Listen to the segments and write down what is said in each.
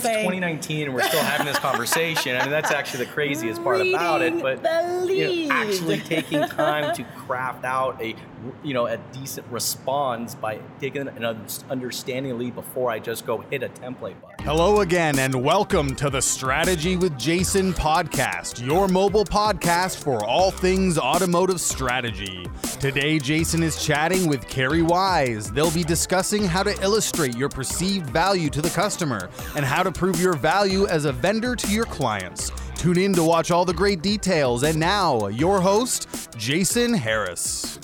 saying 2019 and we're still having this conversation. I mean, that's actually the craziest part about it. But you know, actually taking time to craft out a you know a decent response by taking an understanding lead before I just go hit a template button. Hello again, and welcome to the Strategy with Jason podcast, your mobile podcast for all things automotive strategy. Today, Jason is chatting with Kerri Wise. They'll be discussing how to illustrate your perceived value to the customer and how to prove your value as a vendor to your clients. Tune in to watch all the great details. And now, your host, Jason Harris.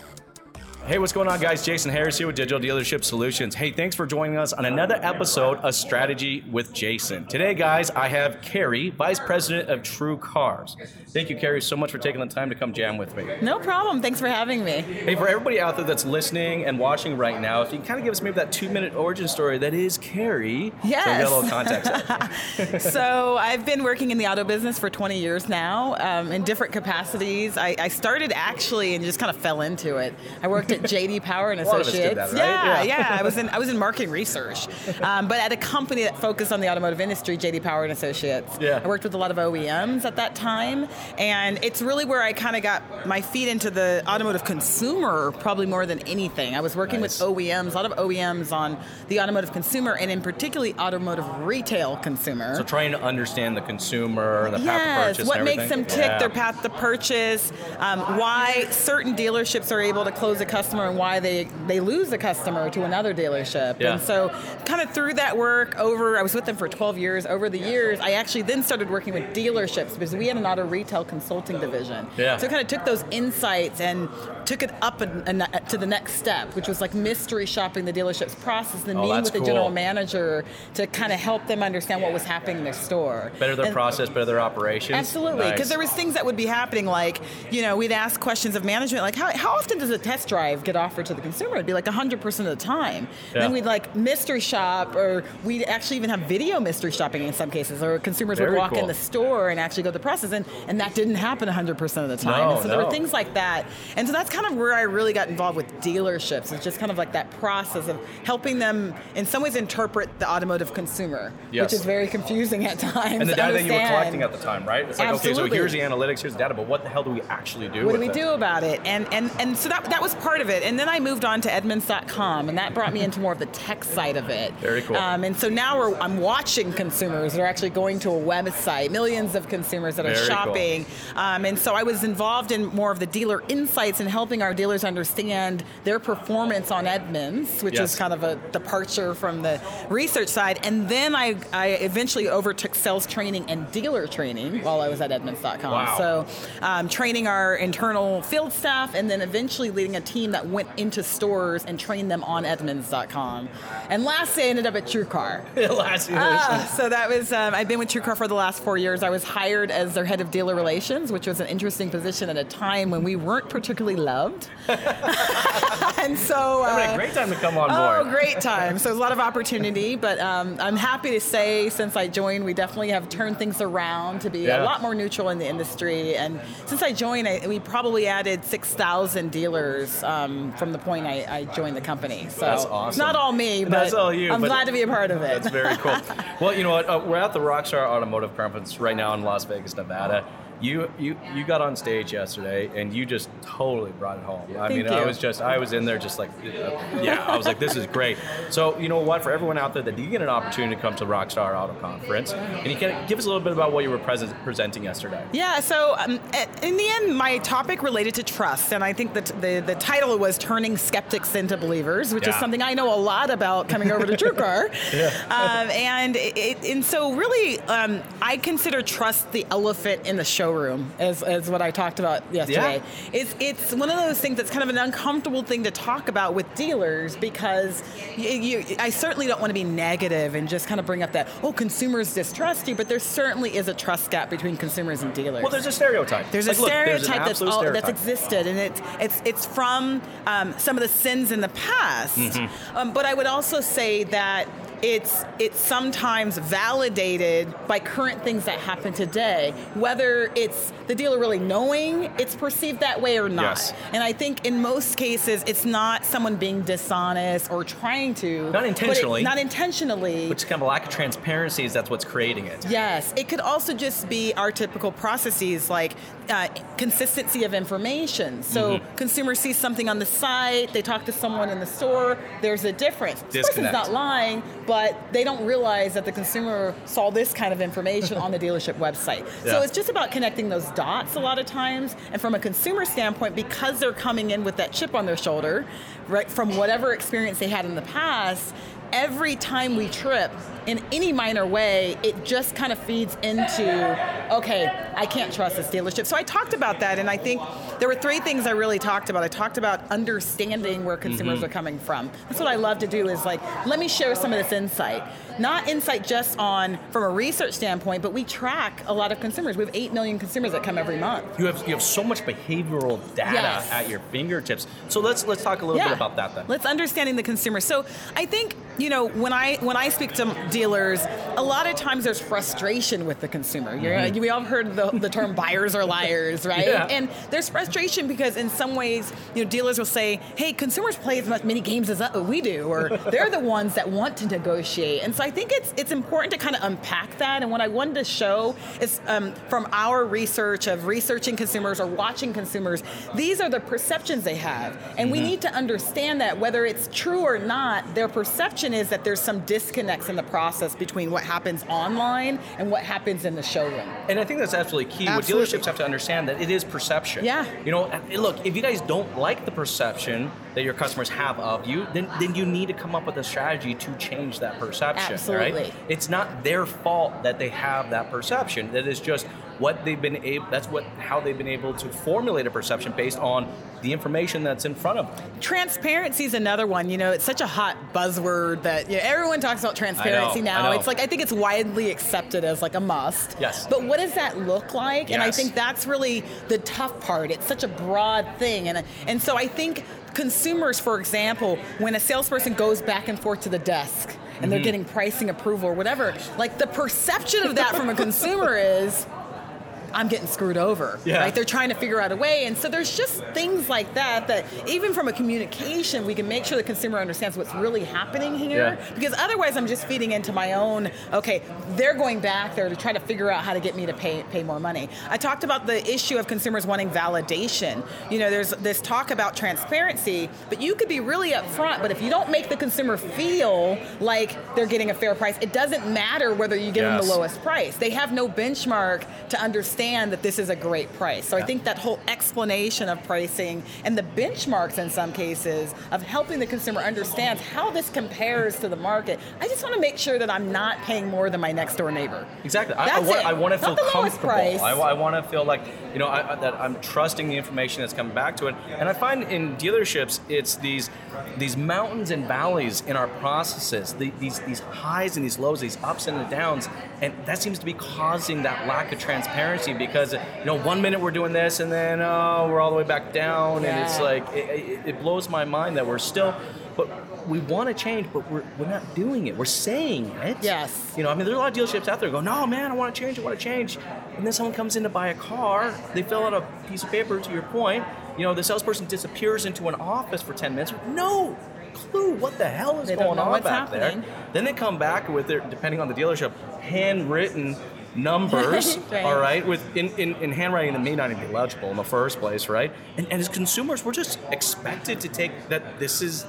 Hey, what's going on, guys? Jason Harris here with Digital Dealership Solutions. Hey, thanks for joining us on another episode of Strategy with Jason. Today, guys, I have Kerri, Vice President of TrueCars. Thank you, Kerri, so much for taking the time to come jam with me. no problem. Thanks for having me. Hey, for everybody out there that's listening and watching right now, if you can kind of give us maybe that two minute origin story that is Kerri. So we got Yes. a little context. so I've been working in the auto business for 20 years now um, in different capacities. I, I started actually and just kind of fell into it. I worked at JD Power and lot of us did Associates. that, right? Yeah, Yeah. yeah. I was in I was in marketing research, um, but at a company that focused on the automotive industry, JD Power and Associates. Yeah. I worked with a lot of OEMs at that time, and it's really where I kind of got my feet into the automotive consumer, probably more than anything. I was working Nice. with OEMs, a lot of OEMs on the automotive consumer, and in particularly automotive retail consumer. so trying to understand the consumer, the path to Yes, purchase. what makes them tick, Yeah. their path to purchase, um, why certain dealerships are able to close a customer and why they, they lose a customer to another dealership. Yeah. And so, kind of through that work over, I was with them for 12 years. Over the years, I actually then started working with dealerships because we had an auto retail consulting division. Yeah. So, kind of took those insights and took it up and, and to the next step, which was like mystery shopping the dealership's process and Oh, meeting with the cool. general manager to kind of help them understand what was happening in their store. Better their And- process, better their operations. Absolutely, because Nice. there was things that would be happening, like you know, we'd ask questions of management, like how, how often does a test drive get offered to the consumer? It'd be like 100 percent of the time. Yeah. Then we'd like mystery shop, or we'd actually even have video mystery shopping in some cases, or consumers Very would walk cool. in the store and actually go through the process, and, and that didn't happen 100 percent of the time. No, and so there were things like that, and so that's kind of where I really got involved with dealerships. It's just kind of like that process of helping them, in some ways, interpret the automotive consumer, Yes. which is very confusing at times. and the data that you were collecting at the time, right? It's like, okay, so here's the analytics, here's the data, but what the hell do we actually do what do we it? do about it? And and and so that that was part of it. And then I moved on to Edmunds.com, and that brought me into more of the tech side of it. Very cool. Um, and so now we're, I'm watching consumers that are actually going to a website, millions of consumers that are Very cool. shopping. Um, and so I was involved in more of the dealer insights and helping our dealers understand their performance on Edmunds, which Yes. is kind of a departure from the research side. And then I, I eventually overtook sales training and dealer training while I was at Edmunds.com. Wow. So um, training our internal field staff and then eventually leading a team that went into stores and trained them on Edmunds.com. And lastly, I ended up at TrueCar. Last year. Ah, so that was, um, I've been with TrueCar for the last four years. I was hired as their head of dealer relations, which was an interesting position at a time when we weren't particularly loved. and so. Uh, a great time to come on board. Oh, board. great time. So there's a lot of opportunity, but um, I'm happy to say since I joined, we definitely have turned things around to be Yeah. a lot more neutral in the industry. And since I joined, I, we probably added 6,000 dealers um, from the point I, I joined the company. So That's it's not all me, but That's all you, I'm glad to be a part of it. That's very cool. well, you know what? Uh, we're at the Rockstar Automotive Conference right now in Las Vegas, Nevada. You you you got on stage yesterday and you just totally brought it home. I Thank mean, I was just I was in there just like yeah, I was like this is great. So, you know what, for everyone out there that did get an opportunity to come to Rockstar Auto Conference, and you can give us a little bit about what you were present, presenting yesterday. Yeah, so um, in the end, my topic related to trust, and I think that the, the title was Turning Skeptics into Believers, which is something I know a lot about coming over to TrueCar. um, and, it, and so, really, um, I consider trust the elephant in the showroom, as, as what I talked about yesterday. It's, it's one of those things that's kind of an uncomfortable thing to talk about with dealers because you, you, I certainly don't want to be negative and just kind of bring up that, oh, consumers distrust you, but there certainly is a trust gap between consumers and dealers. Well, there's a stereotype. There's Like, a look, there's stereotype that's all, that's existed, and it's it's it's from um, some of the sins in the past. Mm-hmm. Um, but I would also say that it's it's sometimes validated by current things that happen today, whether it's the dealer really knowing it's perceived that way or not. Yes. And I think in most cases, it's not someone being dishonest or trying to. Not but it- intentionally. not intentionally. Which is kind of a lack of transparency is that's what's creating it. Yes, it could also just be our typical processes like uh, consistency of information. So Mm-hmm. consumers see something on the site, they talk to someone in the store, there's a difference. This person's not lying, but they don't realize that the consumer saw this kind of information on the dealership website. So it's just about connecting those dots a lot of times. And from a consumer standpoint, because they're coming in with that chip on their shoulder, right, from whatever experience they had in the past, every time we trip in any minor way, it just kind of feeds into, okay, I can't trust this dealership. So I talked about that, and I think there were three things I really talked about. I talked about understanding where consumers mm-hmm. are coming from. That's what I love to do is like, let me share some of this insight. Not insight just on from a research standpoint, but we track a lot of consumers. We have 8 million consumers that come every month. You have you have so much behavioral data Yes. at your fingertips. So let's let's talk a little bit about that then. Let's understanding the consumer. So I think you know when I when I speak to dealers, a lot of times there's frustration with the consumer. You're, We all heard the, the term buyers are liars, right? Mm-hmm. Yeah. And there's frustration because in some ways, you know, dealers will say, "Hey, consumers play as much many games as uh, we do," or they're the ones that want to negotiate. And so I think it's it's important to kind of unpack that. And what I wanted to show is um, from our research of researching consumers or watching consumers, these are the perceptions they have, and we need to understand that whether it's true or not, their perception is that there's some disconnects in the process between what happens online and what happens in the showroom. And I think that's absolutely key. Absolutely. What dealerships have to understand that it is perception. Yeah. You know, look, if you guys don't like the perception that your customers have of you, then then you need to come up with a strategy to change that perception. Absolutely. Right? It's not their fault that they have that perception. That is just what they've been able. That's what how they've been able to formulate a perception based on the information that's in front of them. Transparency is another one. You know, it's such a hot buzzword that you know, everyone talks about transparency I now. know. It's like I think it's widely accepted as like a must. Yes. But what does that look like? And I think that's really the tough part. It's such a broad thing, and and so I think consumers, for example, when a salesperson goes back and forth to the desk and Mm-hmm. they're getting pricing approval or whatever, like the perception of that from a consumer is. I'm getting screwed over. Yeah. Right? They're trying to figure out a way. And so there's just things like that that even from a communication, we can make sure the consumer understands what's really happening here. Yeah. Because otherwise I'm just feeding into my own, okay, they're going back there to try to figure out how to get me to pay pay more money. I talked about the issue of consumers wanting validation. You know, there's this talk about transparency, but you could be really upfront, but if you don't make the consumer feel like they're getting a fair price, it doesn't matter whether you give them the lowest price. They have no benchmark to understand that this is a great price. So I think that whole explanation of pricing and the benchmarks in some cases of helping the consumer understand how this compares to the market. I just want to make sure that I'm not paying more than my next door neighbor. Exactly. I, I, That's want, it. I want to feel Not the lowest comfortable. price. I, I want to feel like you know I, I- that I'm trusting the information that's coming back to it. And I find in dealerships, it's these these mountains and valleys in our processes. The, these these highs and these lows, these ups and the downs, and that seems to be causing that lack of transparency because you know one minute we're doing this and then oh we're all the way back down, and it's like it, it, it blows my mind that we're still. But we want to change, but we're, we're not doing it. We're saying it. Yes. You know, I mean, there's a lot of dealerships out there go, no, man, I want to change, I want to change. And then someone comes in to buy a car, they fill out a piece of paper, to your point. You know, the salesperson disappears into an office for 10 minutes no clue what the hell is They going on back happening. there. Then they come back with their, depending on the dealership, handwritten numbers, Right. all right, with in, in, in handwriting that may not even be legible in the first place, right? And, and as consumers, we're just expected to take that this is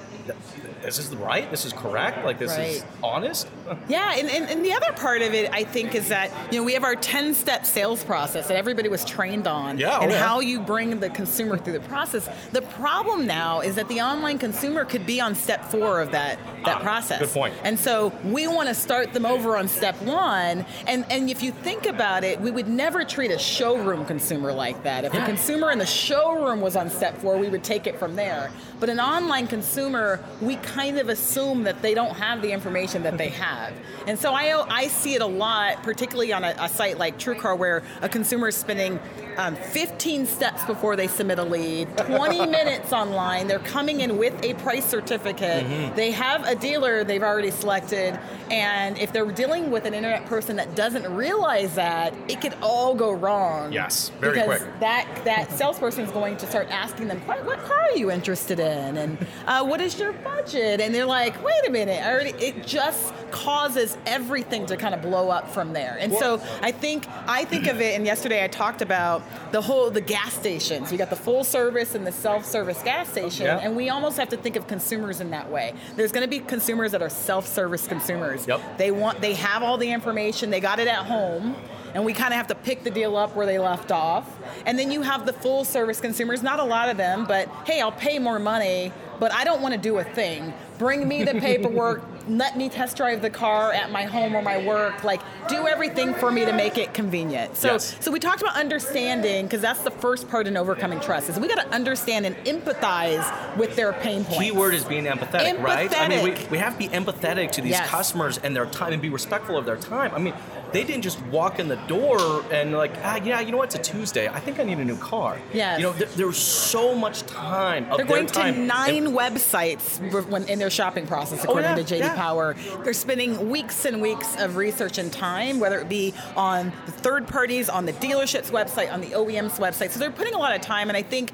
this is right, this is correct, like this is honest. Yeah, and, and, and the other part of it, I think, is that you know we have our ten-step sales process that everybody was trained on, Yeah, oh and yeah. how you bring the consumer through the process. The problem now is that the online consumer could be on step four of that that Ah, process. good point. And so we want to start them over on step one. And and if you think about it, we would never treat a showroom consumer like that. If a Yeah. consumer in the showroom was on step four, we would take it from there. But an online consumer, we kind of assume that they don't have the information that they have. And so I, I see it a lot, particularly on a, a site like TrueCar, where a consumer is spending um, 15 steps before they submit a lead, 20 minutes online. They're coming in with a price certificate. Mm-hmm. They have a dealer they've already selected, and if they're dealing with an internet person that doesn't realize that, it could all go wrong. Yes, very because quick. that that salesperson is going to start asking them, what, what car are you interested in, and uh, what is your budget? And they're like, wait a minute, I already. It just causes everything to kind of blow up from there. And so I think I think of it. And yesterday I talked about the whole the gas stations. You got the full service and the self-service gas station, yeah. and we almost have to think of consumers in that way. There's going to be consumers that are self-service consumers. Yep. They want they have all the information, they got it at home and we kind of have to pick the deal up where they left off. And then you have the full service consumers, not a lot of them, but hey, I'll pay more money, but I don't want to do a thing. Bring me the paperwork, let me test drive the car at my home or my work like do everything for me to make it convenient so yes. so we talked about understanding because that's the first part in overcoming trust is we got to understand and empathize with their pain points key word is being empathetic, empathetic. right i mean we, we have to be empathetic to these yes. customers and their time and be respectful of their time i mean they didn't just walk in the door and like, ah, yeah, you know what? It's a Tuesday. I think I need a new car. Yeah. You know, th- there was so much time. They're going to nine and, websites when in their shopping process, oh, according oh, yeah, to JD yeah. Power. They're spending weeks and weeks of research and time, whether it be on the third parties, on the dealership's website, on the OEM's website. So they're putting a lot of time, and I think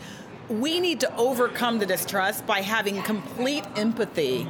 we need to overcome the distrust by having complete empathy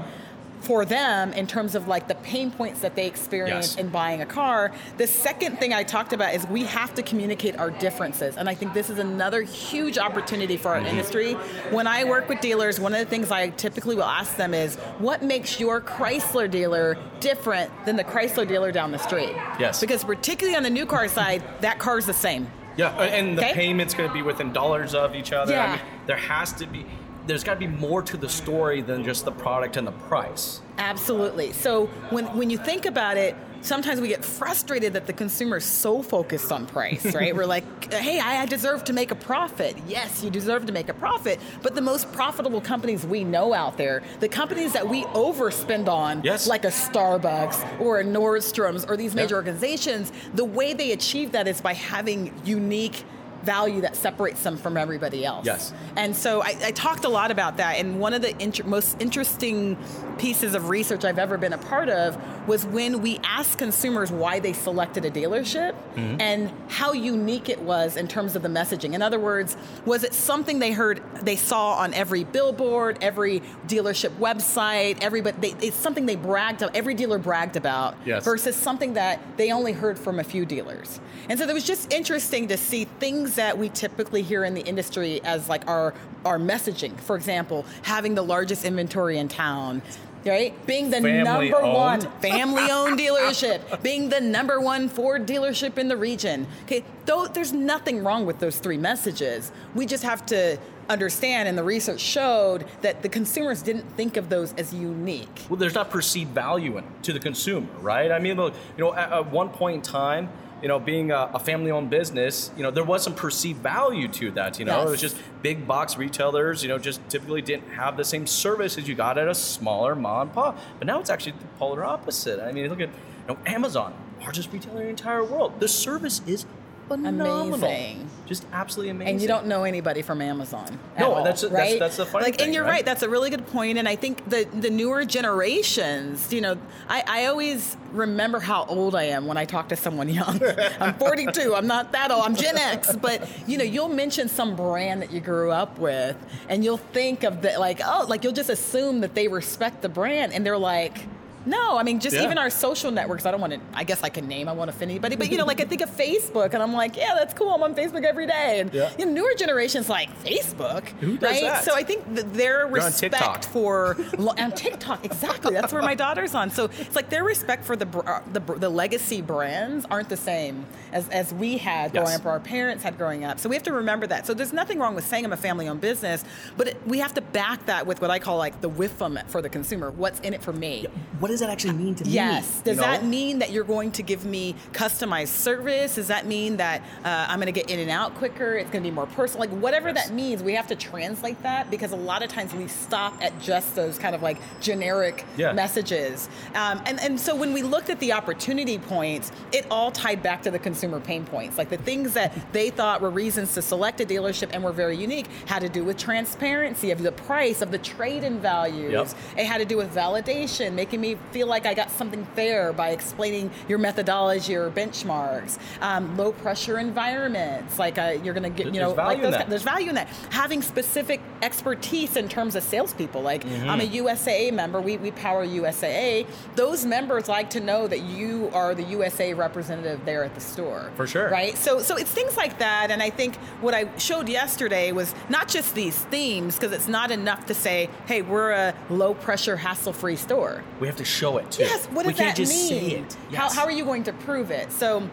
for them in terms of like the pain points that they experience yes. in buying a car. The second thing I talked about is we have to communicate our differences. And I think this is another huge opportunity for our mm-hmm. industry. When I work with dealers, one of the things I typically will ask them is what makes your Chrysler dealer different than the Chrysler dealer down the street? Yes. Because particularly on the new car side, that car is the same. Yeah, and the okay? payment's going to be within dollars of each other. Yeah. I mean, there has to be there's got to be more to the story than just the product and the price. Absolutely. So when when you think about it, sometimes we get frustrated that the consumer is so focused on price, right? We're like, hey, I deserve to make a profit. Yes, you deserve to make a profit. But the most profitable companies we know out there, the companies that we overspend on, yes. like a Starbucks or a Nordstrom's or these major yeah. organizations, the way they achieve that is by having unique value that separates them from everybody else. Yes. And so I, I talked a lot about that. And one of the inter- most interesting pieces of research I've ever been a part of was when we asked consumers why they selected a dealership mm-hmm. and how unique it was in terms of the messaging. In other words, was it something they heard, they saw on every billboard, every dealership website, everybody, they, it's something they bragged about, every dealer bragged about, yes. versus something that they only heard from a few dealers. And so it was just interesting to see things that we typically hear in the industry as like our our messaging. For example, having the largest inventory in town, right? Being the family number owned. one family owned dealership, being the number one Ford dealership in the region. Okay, though there's nothing wrong with those three messages. We just have to understand and the research showed that the consumers didn't think of those as unique. Well, there's not perceived value in to the consumer, right? I mean, look, you know, at, at one point in time, you know, being a, a family-owned business, you know, there was some perceived value to that. You know, yes. it was just big box retailers. You know, just typically didn't have the same service as you got at a smaller mom and pop. But now it's actually the polar opposite. I mean, look at you know, Amazon, largest retailer in the entire world. The service is phenomenal. Amazing. Just absolutely amazing. And you don't know anybody from Amazon. No, all, that's, right? that's that's the funny like, thing, And you're right? right? That's a really good point. And I think the the newer generations, you know, I, I always remember how old I am when I talk to someone young. I'm 42. I'm not that old. I'm Gen X. But you know, you'll mention some brand that you grew up with, and you'll think of the like, oh, like you'll just assume that they respect the brand, and they're like no, I mean just Yeah. even our social networks. I don't want to. I guess I can name. I won't offend anybody, but you know, like I think of Facebook, and I'm like, yeah, that's cool. I'm on Facebook every day, and Yeah. you know, newer generations like Facebook, Who does right? that? So I think their respect for on TikTok, exactly. That's where my daughter's on. So it's like their respect for the uh, the, the legacy brands aren't the same as as we had growing up, or our parents had growing up. So we have to remember that. So there's nothing wrong with saying I'm a family-owned business, but it, we have to back that with what I call like the whiffum for the consumer. What's in it for me? What does that actually mean to me? Yes. Does you know? that mean that you're going to give me customized service? Does that mean that uh, I'm going to get in and out quicker? It's going to be more personal. Like whatever Yes. that means, we have to translate that because a lot of times we stop at just those kind of like generic Yeah. messages. Um, and and so when we looked at the opportunity points, it all tied back to the consumer pain points. Like the things that they thought were reasons to select a dealership and were very unique had to do with transparency of the price of the trade-in values. Yep. It had to do with validation, making me feel like I got something fair by explaining your methodology or benchmarks. Um, low pressure environments, like uh, you're going to get, you There's know, like those, there's value in that. Having specific expertise in terms of salespeople, like Mm-hmm. I'm a USAA member, we, we power USAA. Those members like to know that you are the USA representative there at the store. For sure. Right? So, so it's things like that. And I think what I showed yesterday was not just these themes, because it's not enough to say, hey, we're a low pressure, hassle free store. We have to show it too. Yes, what does we that just mean? it. How, how are you going to prove it? So,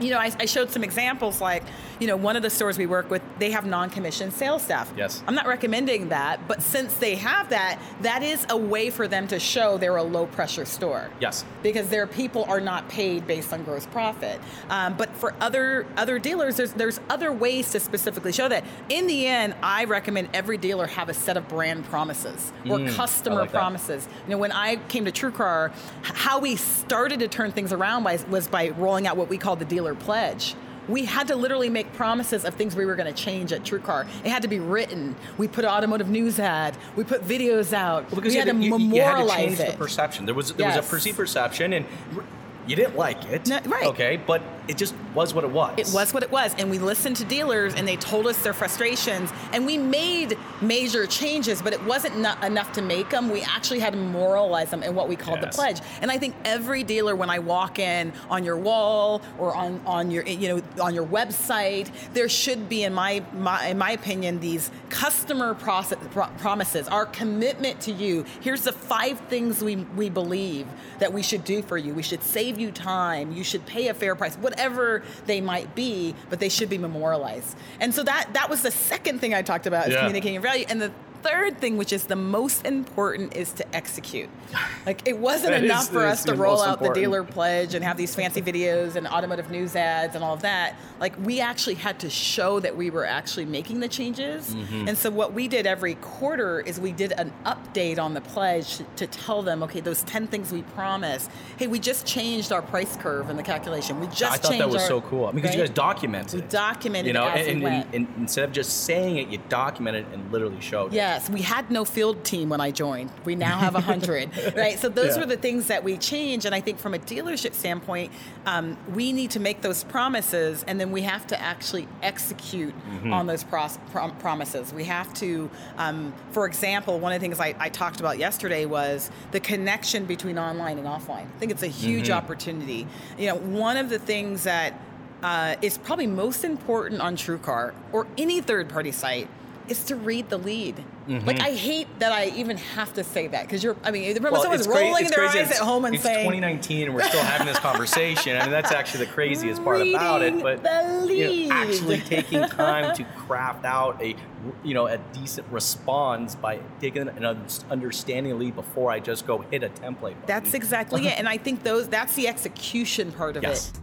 you know, I, I showed some examples like, you know, one of the stores we work with, they have non-commissioned sales staff. Yes. I'm not recommending that, but since they have that, that is a way for them to show they're a low pressure store. Yes. Because their people are not paid based on gross profit. Um, but for other other dealers, there's there's other ways to specifically show that. In the end, I recommend every dealer have a set of brand promises or Mm, customer like that. promises. You know, when I came to TrueCar, how we started to turn things around was, was by rolling out what we call the dealer pledge. We had to literally make promises of things we were going to change at TrueCar. It had to be written. We put an automotive news ad. We put videos out. Well, because we you had to you- you had to change it. the perception. There was there was a perceived perception, and you didn't like it. No, right. Okay, but it just was what it was. It was what it was. And we listened to dealers and they told us their frustrations. And we made major changes, but it wasn't no- enough to make them. We actually had to moralize them in what we called Yes. the pledge. And I think every dealer, when I walk in on your wall or on, on your you know on your website, there should be, in my, my in my opinion, these customer process, pro- promises, our commitment to you. Here's the five things we we believe that we should do for you. We should save you time. You should pay a fair price, whatever they might be, but they should be memorialized. And so that that was the second thing I talked about is Yeah. communicating value. And the third thing, which is the most important, is to execute. Like it wasn't enough is- for us to roll out the important. dealer pledge and have these fancy videos and automotive news ads and all of that. Like we actually had to show that we were actually making the changes. Mm-hmm. And so what we did every quarter is we did an update on the pledge to, tell them, okay, those 10 things we promised. Hey, we just changed our price curve in the calculation. We just I thought that was our- so cool because you guys documented. We it. documented you know, it and, and- and instead of just saying it, you documented it and literally showed it. Yes, we had no field team when I joined. We now have a hundred, right? So those Yeah. were the things that we changed, and I think from a dealership standpoint, um, we need to make those promises, and then we have to actually execute Mm-hmm. on those pros- prom- promises. We have to, um, for example, one of the things I, I talked about yesterday was the connection between online and offline. I think it's a huge Mm-hmm. opportunity. You know, one of the things that uh, is probably most important on TrueCar or any third-party site is to read the lead. Mm-hmm. Like I hate that I even have to say that because you're. I mean, remember Well, someone's rolling their eyes at home and it's saying, 2019 and we're still having this conversation. I mean, that's actually the craziest part about it. But the you know, actually taking time to craft out a you know a decent response by taking an understanding lead before I just go hit a template. Button. That's exactly it, and I think those that's the execution part of Yes. it.